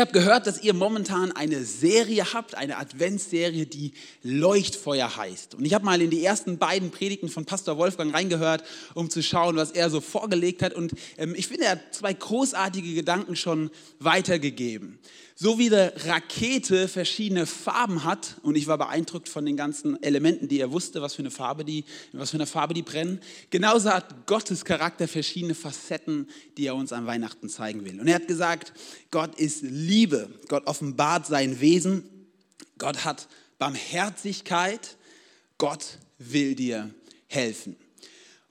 habe gehört, dass ihr momentan eine Serie habt, eine Adventsserie, die Leuchtfeuer heißt. Und ich habe mal in die ersten beiden Predigten von Pastor Wolfgang reingehört, um zu schauen, was er so vorgelegt hat. Und ähm, ich finde, er hat zwei großartige Gedanken schon weitergegeben. So wie eine Rakete verschiedene Farben hat, und ich war beeindruckt von den ganzen Elementen, die er wusste, was für eine Farbe die, was für eine Farbe die brennen, genauso hat Gottes Charakter verschiedene Facetten, die er uns an Weihnachten zeigen will. Und er hat gesagt, Gott ist Liebe, Gott offenbart sein Wesen, Gott hat Barmherzigkeit, Gott will dir helfen.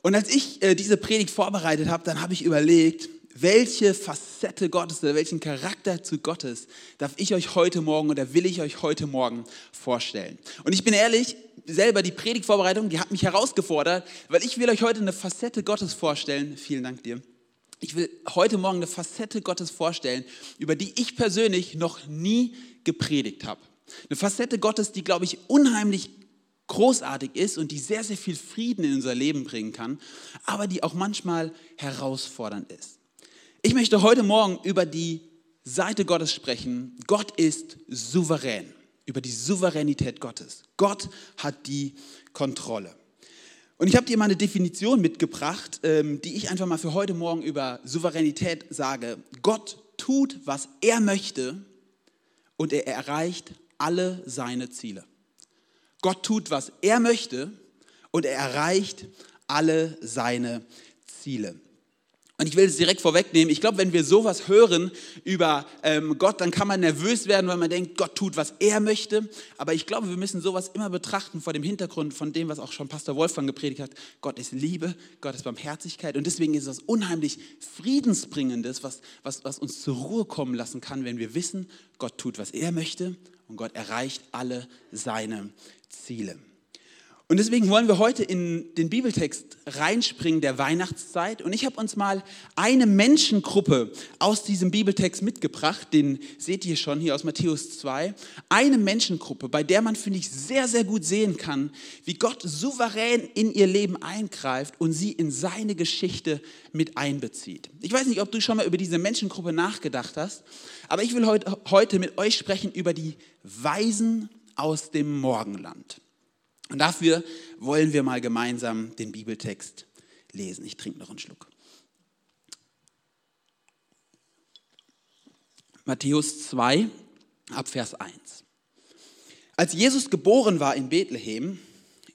Und als ich äh, diese Predigt vorbereitet habe, dann habe ich überlegt, welche Facette Gottes oder welchen Charakter zu Gottes darf ich euch heute Morgen oder will ich euch heute Morgen vorstellen? Und ich bin ehrlich, selber die Predigtvorbereitung, die hat mich herausgefordert, weil ich will euch heute eine Facette Gottes vorstellen. Vielen Dank dir. Ich will heute Morgen eine Facette Gottes vorstellen, über die ich persönlich noch nie gepredigt habe. Eine Facette Gottes, die, glaube ich, unheimlich großartig ist und die sehr, sehr viel Frieden in unser Leben bringen kann, aber die auch manchmal herausfordernd ist. Ich möchte heute Morgen über die Seite Gottes sprechen. Gott ist souverän, über die Souveränität Gottes. Gott hat die Kontrolle. Und ich habe dir mal eine Definition mitgebracht, ähm, die ich einfach mal für heute Morgen über Souveränität sage. Gott tut, was er möchte und er erreicht alle seine Ziele. Gott tut, was er möchte und er erreicht alle seine Ziele. Und ich will es direkt vorwegnehmen. Ich glaube, wenn wir sowas hören über ähm, Gott, dann kann man nervös werden, weil man denkt, Gott tut, was er möchte. Aber ich glaube, wir müssen sowas immer betrachten vor dem Hintergrund von dem, was auch schon Pastor Wolfgang gepredigt hat. Gott ist Liebe, Gott ist Barmherzigkeit. Und deswegen ist es unheimlich Friedensbringendes, was, was, was uns zur Ruhe kommen lassen kann, wenn wir wissen, Gott tut, was er möchte und Gott erreicht alle seine Ziele. Und deswegen wollen wir heute in den Bibeltext reinspringen der Weihnachtszeit. Und ich habe uns mal eine Menschengruppe aus diesem Bibeltext mitgebracht. Den seht ihr schon hier aus Matthäus 2. Eine Menschengruppe, bei der man, finde ich, sehr, sehr gut sehen kann, wie Gott souverän in ihr Leben eingreift und sie in seine Geschichte mit einbezieht. Ich weiß nicht, ob du schon mal über diese Menschengruppe nachgedacht hast, aber ich will heute mit euch sprechen über die Weisen aus dem Morgenland. Und dafür wollen wir mal gemeinsam den Bibeltext lesen. Ich trinke noch einen Schluck. Matthäus 2, Abvers 1. Als Jesus geboren war in Bethlehem,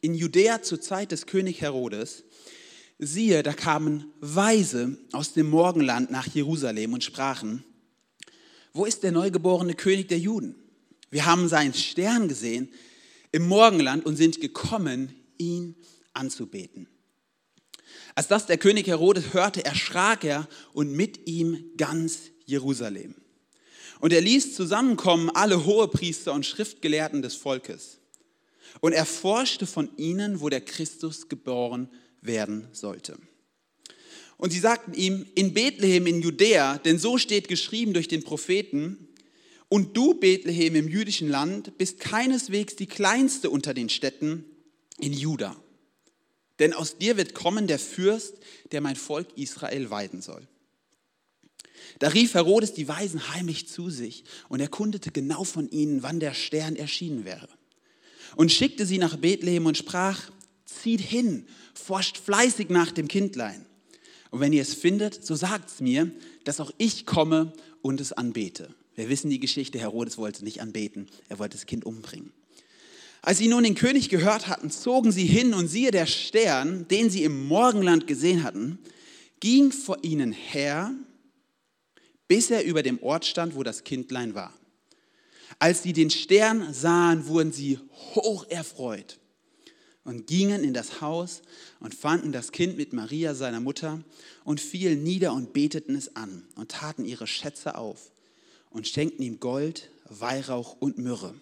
in Judäa zur Zeit des König Herodes, siehe, da kamen Weise aus dem Morgenland nach Jerusalem und sprachen, wo ist der neugeborene König der Juden? Wir haben seinen Stern gesehen im Morgenland und sind gekommen, ihn anzubeten. Als das der König Herodes hörte, erschrak er und mit ihm ganz Jerusalem. Und er ließ zusammenkommen alle Hohepriester und Schriftgelehrten des Volkes. Und er forschte von ihnen, wo der Christus geboren werden sollte. Und sie sagten ihm, in Bethlehem in Judäa, denn so steht geschrieben durch den Propheten, und du, Bethlehem im jüdischen Land, bist keineswegs die kleinste unter den Städten in Juda. Denn aus dir wird kommen der Fürst, der mein Volk Israel weiden soll. Da rief Herodes die Weisen heimlich zu sich und erkundete genau von ihnen, wann der Stern erschienen wäre. Und schickte sie nach Bethlehem und sprach, zieht hin, forscht fleißig nach dem Kindlein. Und wenn ihr es findet, so sagt's mir, dass auch ich komme und es anbete. Wir wissen die Geschichte, Herodes wollte nicht anbeten, er wollte das Kind umbringen. Als sie nun den König gehört hatten, zogen sie hin und siehe der Stern, den sie im Morgenland gesehen hatten, ging vor ihnen her, bis er über dem Ort stand, wo das Kindlein war. Als sie den Stern sahen, wurden sie hoch erfreut und gingen in das Haus und fanden das Kind mit Maria, seiner Mutter, und fielen nieder und beteten es an und taten ihre Schätze auf und schenkten ihm Gold, Weihrauch und Myrrhe.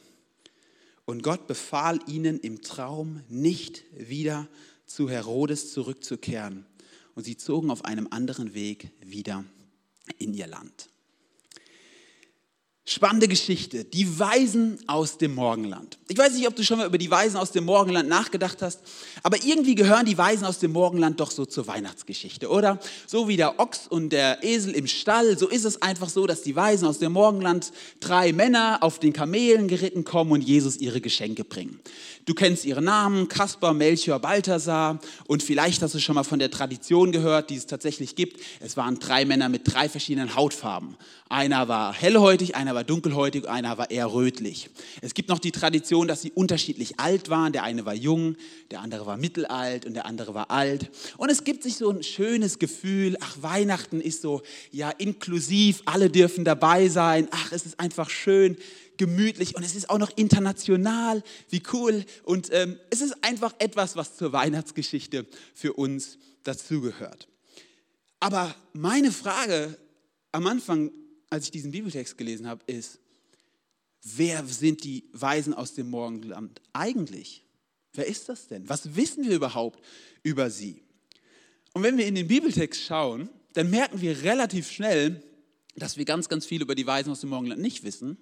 Und Gott befahl ihnen im Traum, nicht wieder zu Herodes zurückzukehren. Und sie zogen auf einem anderen Weg wieder in ihr Land. Spannende Geschichte. Die Weisen aus dem Morgenland. Ich weiß nicht, ob du schon mal über die Weisen aus dem Morgenland nachgedacht hast, aber irgendwie gehören die Weisen aus dem Morgenland doch so zur Weihnachtsgeschichte, oder? So wie der Ochs und der Esel im Stall, so ist es einfach so, dass die Weisen aus dem Morgenland drei Männer auf den Kamelen geritten kommen und Jesus ihre Geschenke bringen. Du kennst ihre Namen, Kaspar, Melchior, Balthasar und vielleicht hast du schon mal von der Tradition gehört, die es tatsächlich gibt. Es waren drei Männer mit drei verschiedenen Hautfarben. Einer war hellhäutig, einer war dunkelhäutig, einer war eher rötlich. Es gibt noch die Tradition, dass sie unterschiedlich alt waren. Der eine war jung, der andere war mittelalt und der andere war alt. Und es gibt sich so ein schönes Gefühl, ach, Weihnachten ist so, ja, inklusiv, alle dürfen dabei sein, ach, es ist einfach schön gemütlich und es ist auch noch international. Wie cool. Und ähm, es ist einfach etwas, was zur Weihnachtsgeschichte für uns dazugehört. Aber meine Frage am Anfang, als ich diesen Bibeltext gelesen habe, ist, wer sind die Weisen aus dem Morgenland eigentlich? Wer ist das denn? Was wissen wir überhaupt über sie? Und wenn wir in den Bibeltext schauen, dann merken wir relativ schnell, dass wir ganz, ganz viel über die Weisen aus dem Morgenland nicht wissen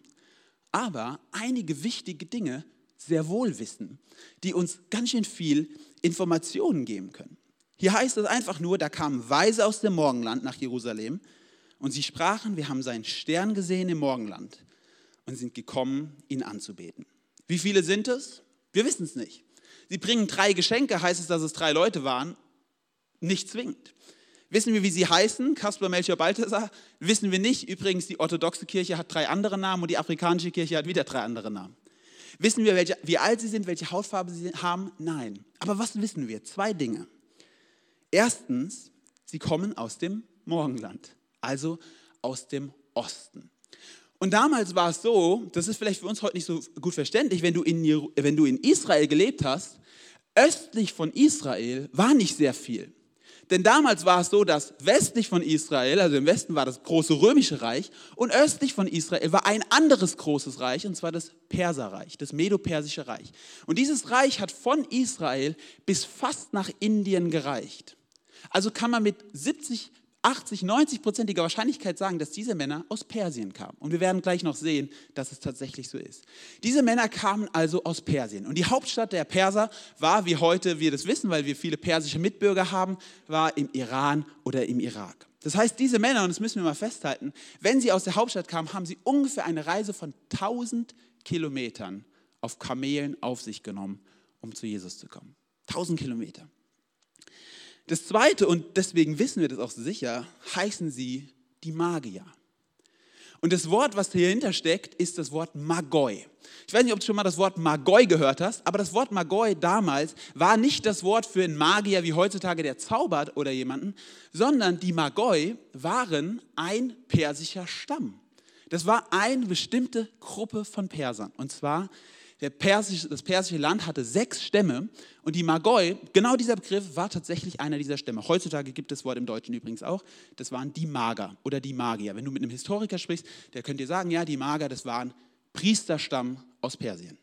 aber einige wichtige Dinge sehr wohl wissen, die uns ganz schön viel Informationen geben können. Hier heißt es einfach nur, da kamen Weise aus dem Morgenland nach Jerusalem und sie sprachen, wir haben seinen Stern gesehen im Morgenland und sind gekommen, ihn anzubeten. Wie viele sind es? Wir wissen es nicht. Sie bringen drei Geschenke, heißt es, dass es drei Leute waren? Nicht zwingend. Wissen wir, wie sie heißen? Kaspar, Melchior, Balthasar? Wissen wir nicht. Übrigens, die orthodoxe Kirche hat drei andere Namen und die afrikanische Kirche hat wieder drei andere Namen. Wissen wir, welche, wie alt sie sind, welche Hautfarbe sie haben? Nein. Aber was wissen wir? Zwei Dinge. Erstens, sie kommen aus dem Morgenland, also aus dem Osten. Und damals war es so, das ist vielleicht für uns heute nicht so gut verständlich, wenn du in, wenn du in Israel gelebt hast, östlich von Israel war nicht sehr viel. Denn damals war es so, dass westlich von Israel, also im Westen war das große römische Reich und östlich von Israel war ein anderes großes Reich, und zwar das Perserreich, das Medo-Persische Reich. Und dieses Reich hat von Israel bis fast nach Indien gereicht. Also kann man mit 70 80, 90-prozentiger Wahrscheinlichkeit sagen, dass diese Männer aus Persien kamen. Und wir werden gleich noch sehen, dass es tatsächlich so ist. Diese Männer kamen also aus Persien. Und die Hauptstadt der Perser war, wie heute wir das wissen, weil wir viele persische Mitbürger haben, war im Iran oder im Irak. Das heißt, diese Männer, und das müssen wir mal festhalten, wenn sie aus der Hauptstadt kamen, haben sie ungefähr eine Reise von 1000 Kilometern auf Kamelen auf sich genommen, um zu Jesus zu kommen. 1000 Kilometer. Das Zweite, und deswegen wissen wir das auch sicher, heißen sie die Magier. Und das Wort, was dahinter steckt, ist das Wort Magoi. Ich weiß nicht, ob du schon mal das Wort Magoi gehört hast, aber das Wort Magoi damals war nicht das Wort für einen Magier wie heutzutage, der zaubert oder jemanden, sondern die Magoi waren ein persischer Stamm. Das war eine bestimmte Gruppe von Persern. Und zwar Persische, das persische Land hatte sechs Stämme und die Magoi, genau dieser Begriff war tatsächlich einer dieser Stämme. Heutzutage gibt es das Wort im Deutschen übrigens auch, das waren die Mager oder die Magier. Wenn du mit einem Historiker sprichst, der könnte dir sagen, ja, die Mager, das waren Priesterstamm aus Persien.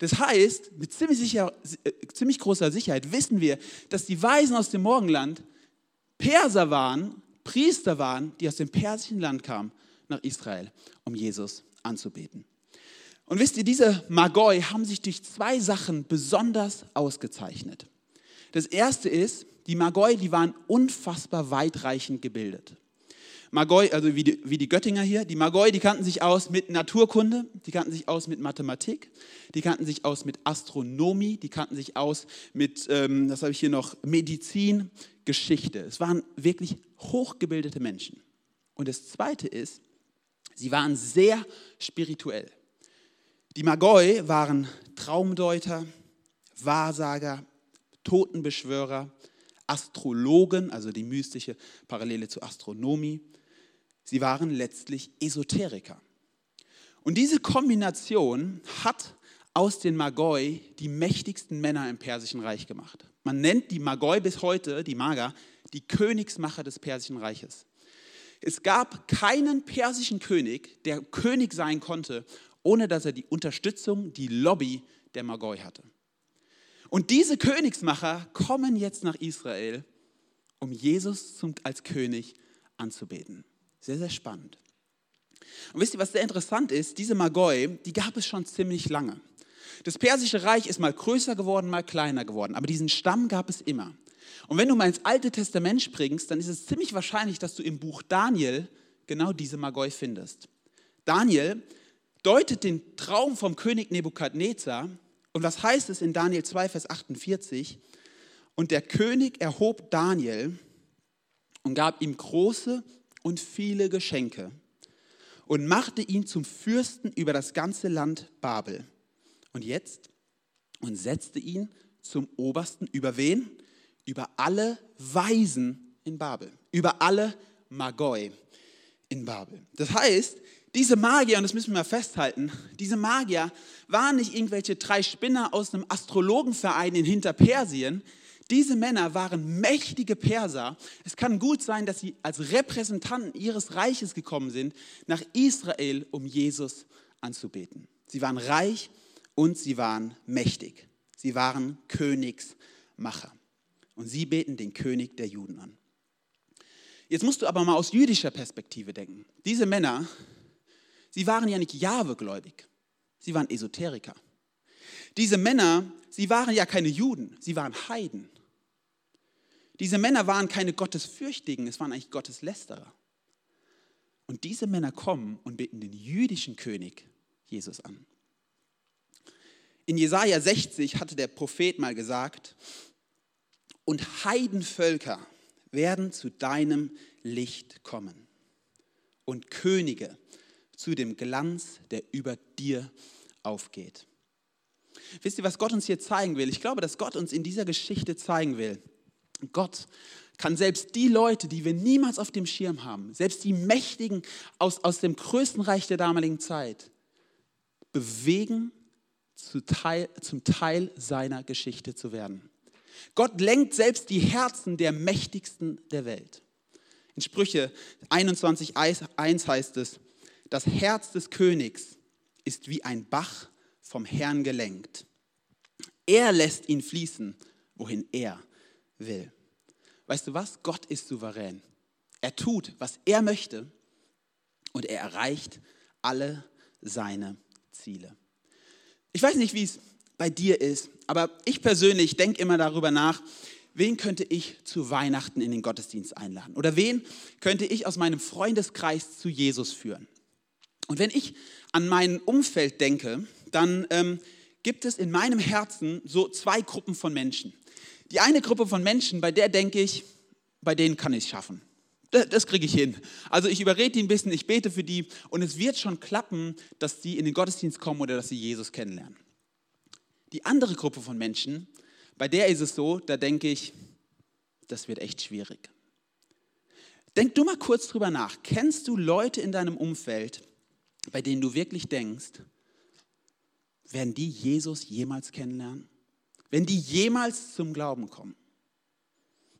Das heißt, mit ziemlich, sicher, äh, ziemlich großer Sicherheit wissen wir, dass die Weisen aus dem Morgenland Perser waren, Priester waren, die aus dem persischen Land kamen nach Israel, um Jesus anzubeten. Und wisst ihr, diese Magoi haben sich durch zwei Sachen besonders ausgezeichnet. Das erste ist, die Magoi, die waren unfassbar weitreichend gebildet. Magoi, also wie die, wie die Göttinger hier, die Magoi, die kannten sich aus mit Naturkunde, die kannten sich aus mit Mathematik, die kannten sich aus mit Astronomie, die kannten sich aus mit, ähm, das habe ich hier noch, Medizin, Geschichte. Es waren wirklich hochgebildete Menschen. Und das Zweite ist, sie waren sehr spirituell. Die Magoi waren Traumdeuter, Wahrsager, Totenbeschwörer, Astrologen, also die mystische Parallele zur Astronomie. Sie waren letztlich Esoteriker. Und diese Kombination hat aus den Magoi die mächtigsten Männer im Persischen Reich gemacht. Man nennt die Magoi bis heute, die Maga, die Königsmacher des Persischen Reiches. Es gab keinen persischen König, der König sein konnte, ohne dass er die Unterstützung, die Lobby der Magoi hatte. Und diese Königsmacher kommen jetzt nach Israel, um Jesus zum, als König anzubeten. Sehr, sehr spannend. Und wisst ihr, was sehr interessant ist? Diese Magoi, die gab es schon ziemlich lange. Das persische Reich ist mal größer geworden, mal kleiner geworden, aber diesen Stamm gab es immer. Und wenn du mal ins Alte Testament springst, dann ist es ziemlich wahrscheinlich, dass du im Buch Daniel genau diese Magoi findest. Daniel deutet den Traum vom König Nebukadnezar und was heißt es in Daniel 2, Vers 48? Und der König erhob Daniel und gab ihm große und viele Geschenke und machte ihn zum Fürsten über das ganze Land Babel. Und jetzt? Und setzte ihn zum Obersten über wen? Über alle Weisen in Babel, über alle Magoi in Babel. Das heißt, diese Magier, und das müssen wir mal festhalten, diese Magier waren nicht irgendwelche drei Spinner aus einem Astrologenverein in Hinterpersien. Diese Männer waren mächtige Perser. Es kann gut sein, dass sie als Repräsentanten ihres Reiches gekommen sind nach Israel, um Jesus anzubeten. Sie waren reich und sie waren mächtig. Sie waren Königsmacher. Und sie beten den König der Juden an. Jetzt musst du aber mal aus jüdischer Perspektive denken. Diese Männer, sie waren ja nicht Jahwe-gläubig. Sie waren Esoteriker. Diese Männer, sie waren ja keine Juden, sie waren Heiden. Diese Männer waren keine Gottesfürchtigen, es waren eigentlich Gotteslästerer. Und diese Männer kommen und beten den jüdischen König Jesus an. In Jesaja 60 hatte der Prophet mal gesagt, und Heidenvölker werden zu deinem Licht kommen und Könige zu dem Glanz, der über dir aufgeht. Wisst ihr, was Gott uns hier zeigen will? Ich glaube, dass Gott uns in dieser Geschichte zeigen will. Gott kann selbst die Leute, die wir niemals auf dem Schirm haben, selbst die Mächtigen aus, aus dem größten Reich der damaligen Zeit, bewegen, zu Teil, zum Teil seiner Geschichte zu werden. Gott lenkt selbst die Herzen der Mächtigsten der Welt. In Sprüche 21.1 heißt es, das Herz des Königs ist wie ein Bach vom Herrn gelenkt. Er lässt ihn fließen, wohin er will. Weißt du was? Gott ist souverän. Er tut, was er möchte und er erreicht alle seine Ziele. Ich weiß nicht, wie es bei dir ist, aber ich persönlich denke immer darüber nach, wen könnte ich zu Weihnachten in den Gottesdienst einladen? Oder wen könnte ich aus meinem Freundeskreis zu Jesus führen? Und wenn ich an mein Umfeld denke, dann ähm, gibt es in meinem Herzen so zwei Gruppen von Menschen. Die eine Gruppe von Menschen, bei der denke ich, bei denen kann ich es schaffen. Das, das kriege ich hin. Also ich überrede die ein bisschen, ich bete für die und es wird schon klappen, dass sie in den Gottesdienst kommen oder dass sie Jesus kennenlernen. Die andere Gruppe von Menschen, bei der ist es so, da denke ich, das wird echt schwierig. Denk du mal kurz drüber nach. Kennst du Leute in deinem Umfeld, bei denen du wirklich denkst, werden die Jesus jemals kennenlernen? Wenn die jemals zum Glauben kommen?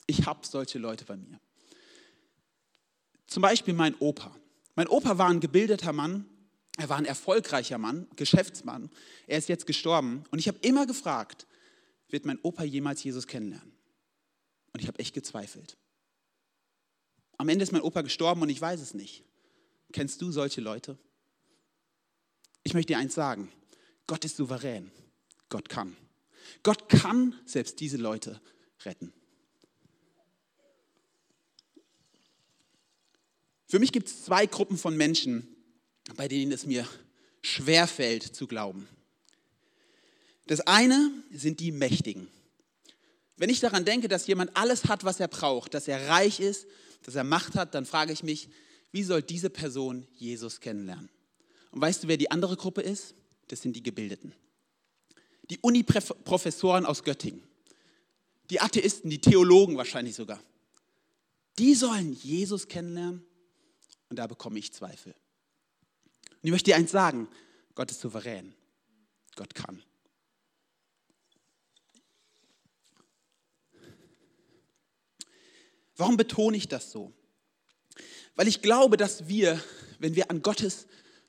Ich habe solche Leute bei mir. Zum Beispiel mein Opa. Mein Opa war ein gebildeter Mann, er war ein erfolgreicher Mann, Geschäftsmann. Er ist jetzt gestorben. Und ich habe immer gefragt, wird mein Opa jemals Jesus kennenlernen? Und ich habe echt gezweifelt. Am Ende ist mein Opa gestorben und ich weiß es nicht. Kennst du solche Leute? Ich möchte dir eins sagen. Gott ist souverän. Gott kann. Gott kann selbst diese Leute retten. Für mich gibt es zwei Gruppen von Menschen, bei denen es mir schwerfällt zu glauben. Das eine sind die Mächtigen. Wenn ich daran denke, dass jemand alles hat, was er braucht, dass er reich ist, dass er Macht hat, dann frage ich mich, wie soll diese Person Jesus kennenlernen? Und weißt du, wer die andere Gruppe ist? Das sind die Gebildeten. Die Uni-Professoren aus Göttingen. Die Atheisten, die Theologen wahrscheinlich sogar. Die sollen Jesus kennenlernen und da bekomme ich Zweifel. Und ich möchte dir eins sagen, Gott ist souverän. Gott kann. Warum betone ich das so? Weil ich glaube, dass wir, wenn wir an Gottes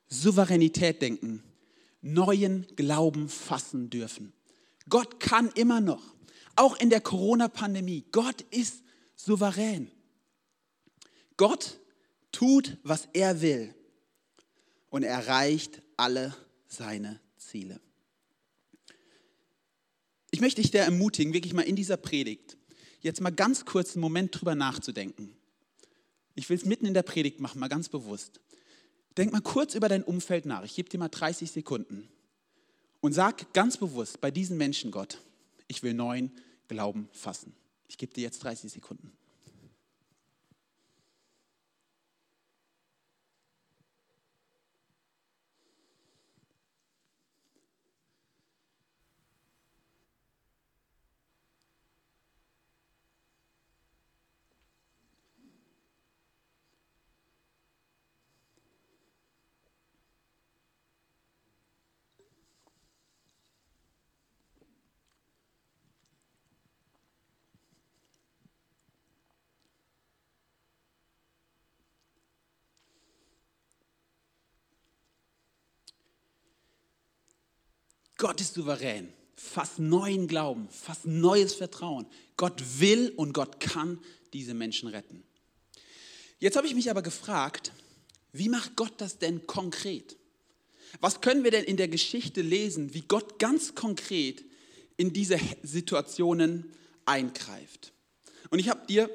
Souveränität denken, neuen Glauben fassen dürfen. Gott kann immer noch, auch in der Corona-Pandemie, Gott ist souverän. Gott tut, was er will. Und erreicht alle seine Ziele. Ich möchte dich da ermutigen, wirklich mal in dieser Predigt jetzt mal ganz kurz einen Moment drüber nachzudenken. Ich will es mitten in der Predigt machen, mal ganz bewusst. Denk mal kurz über dein Umfeld nach. Ich gebe dir mal 30 Sekunden und sag ganz bewusst bei diesen Menschen, Gott, ich will neuen Glauben fassen. Ich gebe dir jetzt 30 Sekunden. Gott ist souverän. Fass neuen Glauben, fass neues Vertrauen. Gott will und Gott kann diese Menschen retten. Jetzt habe ich mich aber gefragt, wie macht Gott das denn konkret? Was können wir denn in der Geschichte lesen, wie Gott ganz konkret in diese Situationen eingreift? Und ich habe dir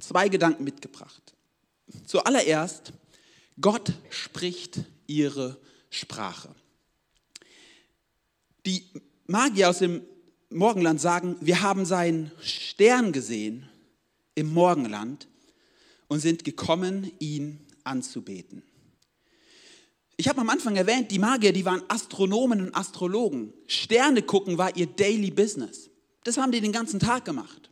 zwei Gedanken mitgebracht. Zuallererst, Gott spricht ihre Sprache. Die Magier aus dem Morgenland sagen, wir haben seinen Stern gesehen im Morgenland und sind gekommen, ihn anzubeten. Ich habe am Anfang erwähnt, die Magier, die waren Astronomen und Astrologen. Sterne gucken war ihr Daily Business. Das haben die den ganzen Tag gemacht.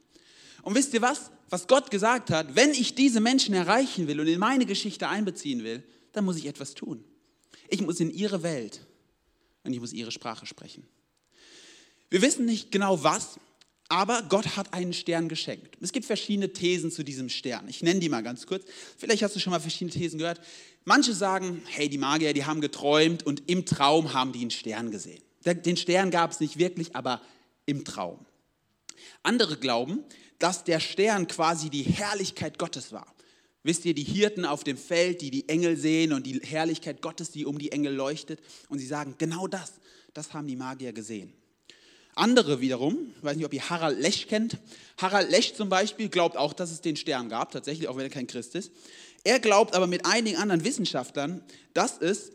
Und wisst ihr was? Was Gott gesagt hat, wenn ich diese Menschen erreichen will und in meine Geschichte einbeziehen will, dann muss ich etwas tun. Ich muss in ihre Welt und ich muss ihre Sprache sprechen. Wir wissen nicht genau was, aber Gott hat einen Stern geschenkt. Es gibt verschiedene Thesen zu diesem Stern. Ich nenne die mal ganz kurz. Vielleicht hast du schon mal verschiedene Thesen gehört. Manche sagen, hey, die Magier, die haben geträumt und im Traum haben die einen Stern gesehen. Den Stern gab es nicht wirklich, aber im Traum. Andere glauben, dass der Stern quasi die Herrlichkeit Gottes war. Wisst ihr, die Hirten auf dem Feld, die die Engel sehen und die Herrlichkeit Gottes, die um die Engel leuchtet. Und sie sagen, genau das, das haben die Magier gesehen. Andere wiederum, ich weiß nicht, ob ihr Harald Lech kennt. Harald Lech zum Beispiel glaubt auch, dass es den Stern gab, tatsächlich, auch wenn er kein Christ ist. Er glaubt aber mit einigen anderen Wissenschaftlern, dass es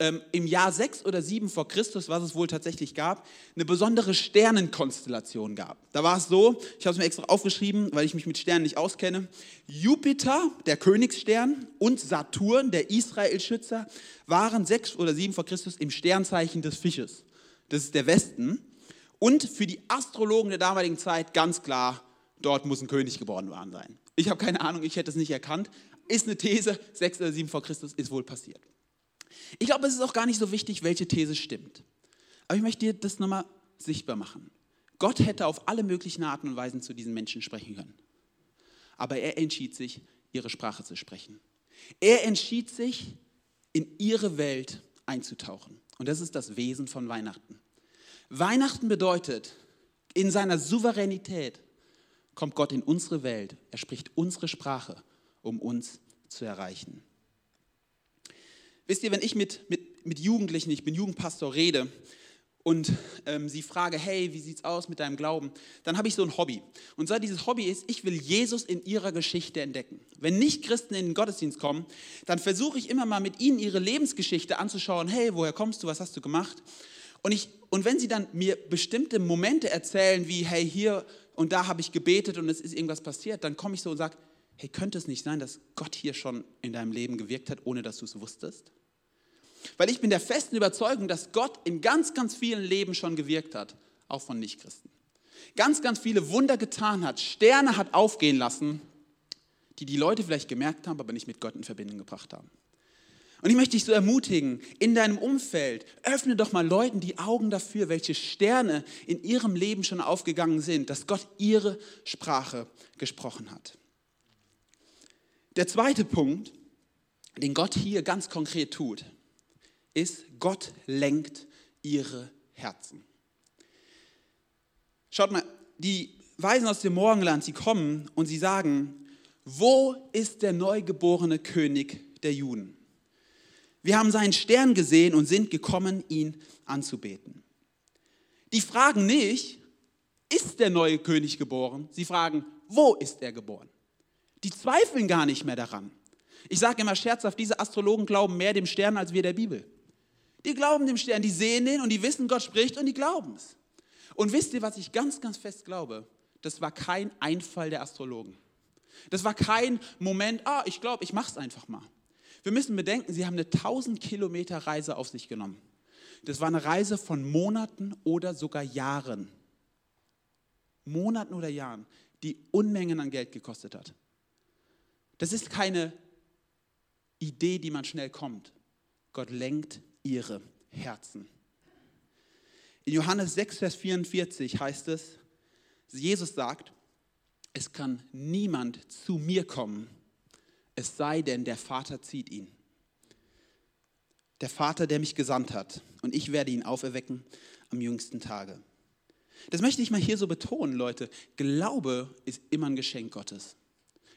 ähm, im Jahr 6 oder 7 vor Christus, was es wohl tatsächlich gab, eine besondere Sternenkonstellation gab. Da war es so, ich habe es mir extra aufgeschrieben, weil ich mich mit Sternen nicht auskenne, Jupiter, der Königsstern, und Saturn, der Israelschützer, waren 6 oder 7 vor Christus im Sternzeichen des Fisches. Das ist der Westen. Und für die Astrologen der damaligen Zeit ganz klar, dort muss ein König geboren worden sein. Ich habe keine Ahnung, ich hätte es nicht erkannt. Ist eine These, 6 oder 7 vor Christus ist wohl passiert. Ich glaube, es ist auch gar nicht so wichtig, welche These stimmt. Aber ich möchte dir das nochmal sichtbar machen. Gott hätte auf alle möglichen Arten und Weisen zu diesen Menschen sprechen können. Aber er entschied sich, ihre Sprache zu sprechen. Er entschied sich, in ihre Welt einzutauchen. Und das ist das Wesen von Weihnachten. Weihnachten bedeutet, in seiner Souveränität kommt Gott in unsere Welt. Er spricht unsere Sprache, um uns zu erreichen. Wisst ihr, wenn ich mit, mit, mit Jugendlichen, ich bin Jugendpastor, rede und ähm, sie frage, hey, wie sieht's aus mit deinem Glauben? Dann habe ich so ein Hobby. Und zwar dieses Hobby ist, ich will Jesus in ihrer Geschichte entdecken. Wenn nicht Christen in den Gottesdienst kommen, dann versuche ich immer mal mit ihnen ihre Lebensgeschichte anzuschauen. Hey, woher kommst du? Was hast du gemacht? Und, ich, und wenn sie dann mir bestimmte Momente erzählen, wie, hey, hier und da habe ich gebetet und es ist irgendwas passiert, dann komme ich so und sage, hey, könnte es nicht sein, dass Gott hier schon in deinem Leben gewirkt hat, ohne dass du es wusstest? Weil ich bin der festen Überzeugung, dass Gott in ganz, ganz vielen Leben schon gewirkt hat, auch von Nichtchristen. Ganz, ganz viele Wunder getan hat, Sterne hat aufgehen lassen, die die Leute vielleicht gemerkt haben, aber nicht mit Gott in Verbindung gebracht haben. Und ich möchte dich so ermutigen, in deinem Umfeld, öffne doch mal Leuten die Augen dafür, welche Sterne in ihrem Leben schon aufgegangen sind, dass Gott ihre Sprache gesprochen hat. Der zweite Punkt, den Gott hier ganz konkret tut, ist, Gott lenkt ihre Herzen. Schaut mal, die Weisen aus dem Morgenland, sie kommen und sie sagen, wo ist der neugeborene König der Juden? Wir haben seinen Stern gesehen und sind gekommen, ihn anzubeten. Die fragen nicht, ist der neue König geboren? Sie fragen, wo ist er geboren? Die zweifeln gar nicht mehr daran. Ich sage immer scherzhaft, diese Astrologen glauben mehr dem Stern als wir der Bibel. Die glauben dem Stern, die sehen den und die wissen, Gott spricht und die glauben es. Und wisst ihr, was ich ganz, ganz fest glaube? Das war kein Einfall der Astrologen. Das war kein Moment, ah, ich glaube, ich mache es einfach mal. Wir müssen bedenken, sie haben eine 1000 Kilometer Reise auf sich genommen. Das war eine Reise von Monaten oder sogar Jahren. Monaten oder Jahren, die Unmengen an Geld gekostet hat. Das ist keine Idee, die man schnell kommt. Gott lenkt ihre Herzen. In Johannes 6, Vers 44 heißt es, Jesus sagt, es kann niemand zu mir kommen, es sei denn, der Vater zieht ihn. Der Vater, der mich gesandt hat, und ich werde ihn auferwecken am jüngsten Tage. Das möchte ich mal hier so betonen, Leute. Glaube ist immer ein Geschenk Gottes.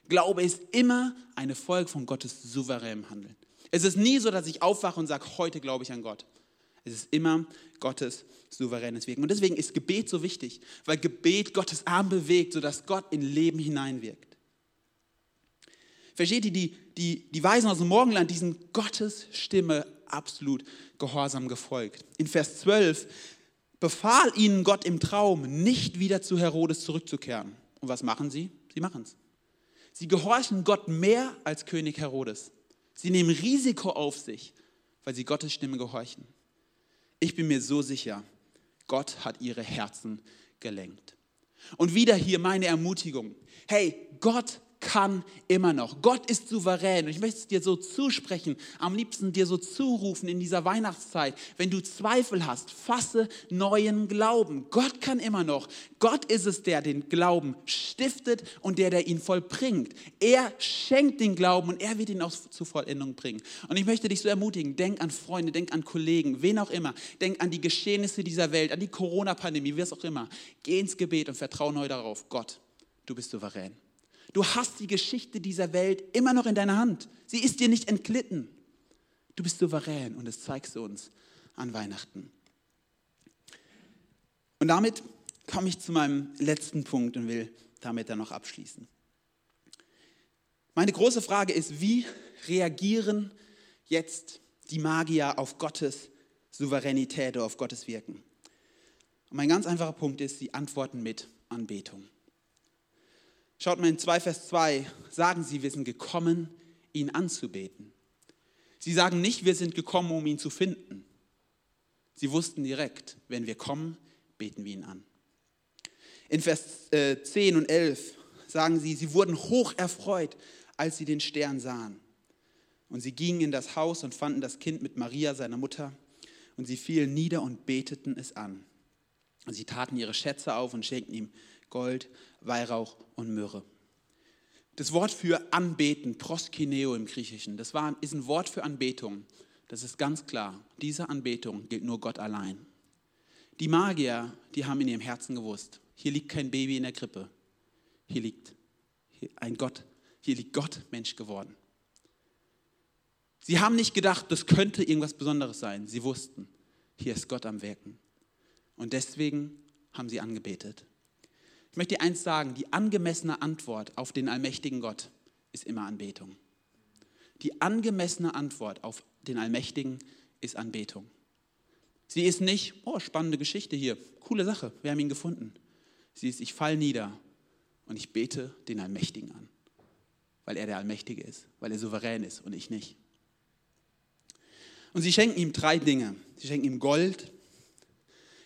Glaube ist immer eine Folge von Gottes souveränem Handeln. Es ist nie so, dass ich aufwache und sage, heute glaube ich an Gott. Es ist immer Gottes souveränes Wirken. Und deswegen ist Gebet so wichtig, weil Gebet Gottes Arm bewegt, sodass Gott in Leben hineinwirkt. Versteht ihr, die, die, die Weisen aus dem Morgenland, die sind Gottes Stimme absolut gehorsam gefolgt. In Vers 12 befahl ihnen Gott im Traum, nicht wieder zu Herodes zurückzukehren. Und was machen sie? Sie machen es. Sie gehorchen Gott mehr als König Herodes. Sie nehmen Risiko auf sich, weil sie Gottes Stimme gehorchen. Ich bin mir so sicher, Gott hat ihre Herzen gelenkt. Und wieder hier meine Ermutigung. Hey, Gott kann immer noch. Gott ist souverän. Und ich möchte es dir so zusprechen, am liebsten dir so zurufen in dieser Weihnachtszeit. Wenn du Zweifel hast, fasse neuen Glauben. Gott kann immer noch. Gott ist es, der den Glauben stiftet und der, der ihn vollbringt. Er schenkt den Glauben und er wird ihn auch zur Vollendung bringen. Und ich möchte dich so ermutigen, denk an Freunde, denk an Kollegen, wen auch immer. Denk an die Geschehnisse dieser Welt, an die Corona-Pandemie, wie es auch immer. Geh ins Gebet und vertraue neu darauf. Gott, du bist souverän. Du hast die Geschichte dieser Welt immer noch in deiner Hand. Sie ist dir nicht entglitten. Du bist souverän und das zeigst du uns an Weihnachten. Und damit komme ich zu meinem letzten Punkt und will damit dann noch abschließen. Meine große Frage ist, wie reagieren jetzt die Magier auf Gottes Souveränität oder auf Gottes Wirken? Und mein ganz einfacher Punkt ist, sie antworten mit Anbetung. Schaut mal in 2 Vers 2, sagen sie, wir sind gekommen, ihn anzubeten. Sie sagen nicht, wir sind gekommen, um ihn zu finden. Sie wussten direkt, wenn wir kommen, beten wir ihn an. In Vers 10 äh, und 11 sagen sie, sie wurden hoch erfreut, als sie den Stern sahen. Und sie gingen in das Haus und fanden das Kind mit Maria, seiner Mutter, und sie fielen nieder und beteten es an. Und sie taten ihre Schätze auf und schenkten ihm Gold, Weihrauch und Myrrhe. Das Wort für anbeten, proskineo im Griechischen, das war, ist ein Wort für Anbetung. Das ist ganz klar. Diese Anbetung gilt nur Gott allein. Die Magier, die haben in ihrem Herzen gewusst, hier liegt kein Baby in der Krippe. Hier liegt ein Gott. Hier liegt Gott Mensch geworden. Sie haben nicht gedacht, das könnte irgendwas Besonderes sein. Sie wussten, hier ist Gott am Wirken. Und deswegen haben sie angebetet. Ich möchte dir eins sagen, die angemessene Antwort auf den allmächtigen Gott ist immer Anbetung. Die angemessene Antwort auf den Allmächtigen ist Anbetung. Sie ist nicht, oh, spannende Geschichte hier, coole Sache, wir haben ihn gefunden. Sie ist, ich fall nieder und ich bete den Allmächtigen an, weil er der Allmächtige ist, weil er souverän ist und ich nicht. Und sie schenken ihm drei Dinge. Sie schenken ihm Gold,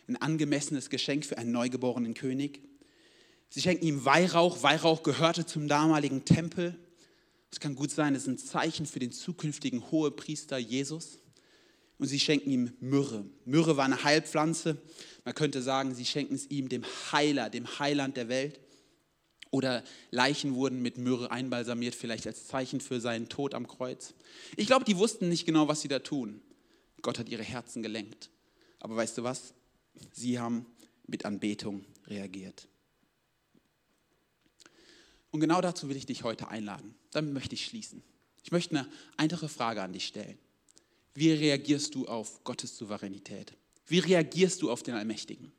ein angemessenes Geschenk für einen neugeborenen König. Sie schenken ihm Weihrauch. Weihrauch gehörte zum damaligen Tempel. Es kann gut sein, es ist ein Zeichen für den zukünftigen Hohepriester Jesus. Und sie schenken ihm Myrrhe. Myrrhe war eine Heilpflanze. Man könnte sagen, sie schenken es ihm, dem Heiler, dem Heiland der Welt. Oder Leichen wurden mit Myrrhe einbalsamiert, vielleicht als Zeichen für seinen Tod am Kreuz. Ich glaube, die wussten nicht genau, was sie da tun. Gott hat ihre Herzen gelenkt. Aber weißt du was? Sie haben mit Anbetung reagiert. Und genau dazu will ich dich heute einladen. Damit möchte ich schließen. Ich möchte eine einfache Frage an dich stellen. Wie reagierst du auf Gottes Souveränität? Wie reagierst du auf den Allmächtigen?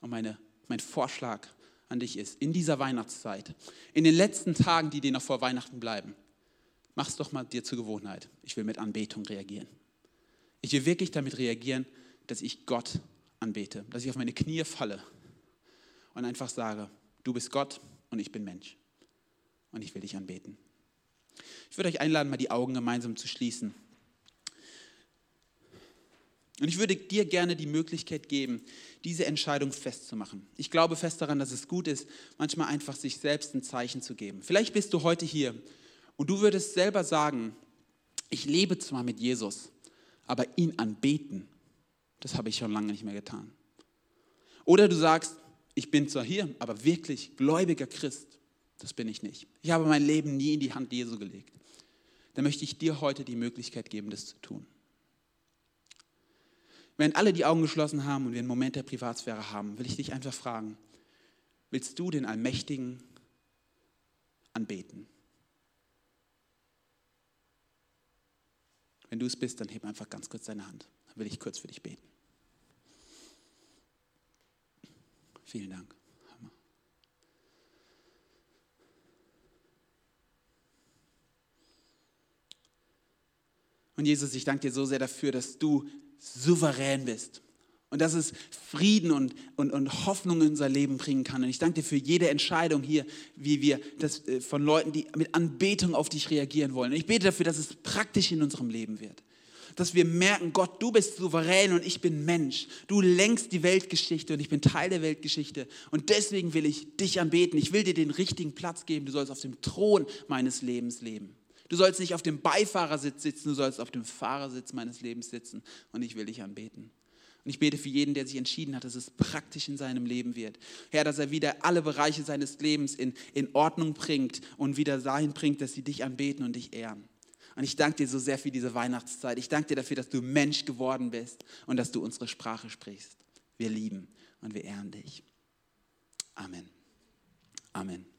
Und meine, mein Vorschlag an dich ist, in dieser Weihnachtszeit, in den letzten Tagen, die dir noch vor Weihnachten bleiben, mach es doch mal dir zur Gewohnheit. Ich will mit Anbetung reagieren. Ich will wirklich damit reagieren, dass ich Gott anbete, dass ich auf meine Knie falle und einfach sage, du bist Gott und ich bin Mensch. Und ich will dich anbeten. Ich würde euch einladen, mal die Augen gemeinsam zu schließen. Und ich würde dir gerne die Möglichkeit geben, diese Entscheidung festzumachen. Ich glaube fest daran, dass es gut ist, manchmal einfach sich selbst ein Zeichen zu geben. Vielleicht bist du heute hier und du würdest selber sagen, ich lebe zwar mit Jesus, aber ihn anbeten, das habe ich schon lange nicht mehr getan. Oder du sagst, ich bin zwar hier, aber wirklich gläubiger Christ, das bin ich nicht. Ich habe mein Leben nie in die Hand Jesu gelegt. Dann möchte ich dir heute die Möglichkeit geben, das zu tun. Wenn alle die Augen geschlossen haben und wir einen Moment der Privatsphäre haben, will ich dich einfach fragen, willst du den Allmächtigen anbeten? Wenn du es bist, dann heb einfach ganz kurz deine Hand. Dann will ich kurz für dich beten. Vielen Dank. Und Jesus, ich danke dir so sehr dafür, dass du souverän bist und dass es Frieden und, und, und Hoffnung in unser Leben bringen kann. Und ich danke dir für jede Entscheidung hier, wie wir das äh, von Leuten, die mit Anbetung auf dich reagieren wollen. Und ich bete dafür, dass es praktisch in unserem Leben wird. Dass wir merken, Gott, du bist souverän und ich bin Mensch. Du lenkst die Weltgeschichte und ich bin Teil der Weltgeschichte. Und deswegen will ich dich anbeten. Ich will dir den richtigen Platz geben. Du sollst auf dem Thron meines Lebens leben. Du sollst nicht auf dem Beifahrersitz sitzen, du sollst auf dem Fahrersitz meines Lebens sitzen. Und ich will dich anbeten. Und ich bete für jeden, der sich entschieden hat, dass es praktisch in seinem Leben wird. Herr, dass er wieder alle Bereiche seines Lebens in, in Ordnung bringt und wieder dahin bringt, dass sie dich anbeten und dich ehren. Und ich danke dir so sehr für diese Weihnachtszeit. Ich danke dir dafür, dass du Mensch geworden bist und dass du unsere Sprache sprichst. Wir lieben und wir ehren dich. Amen. Amen.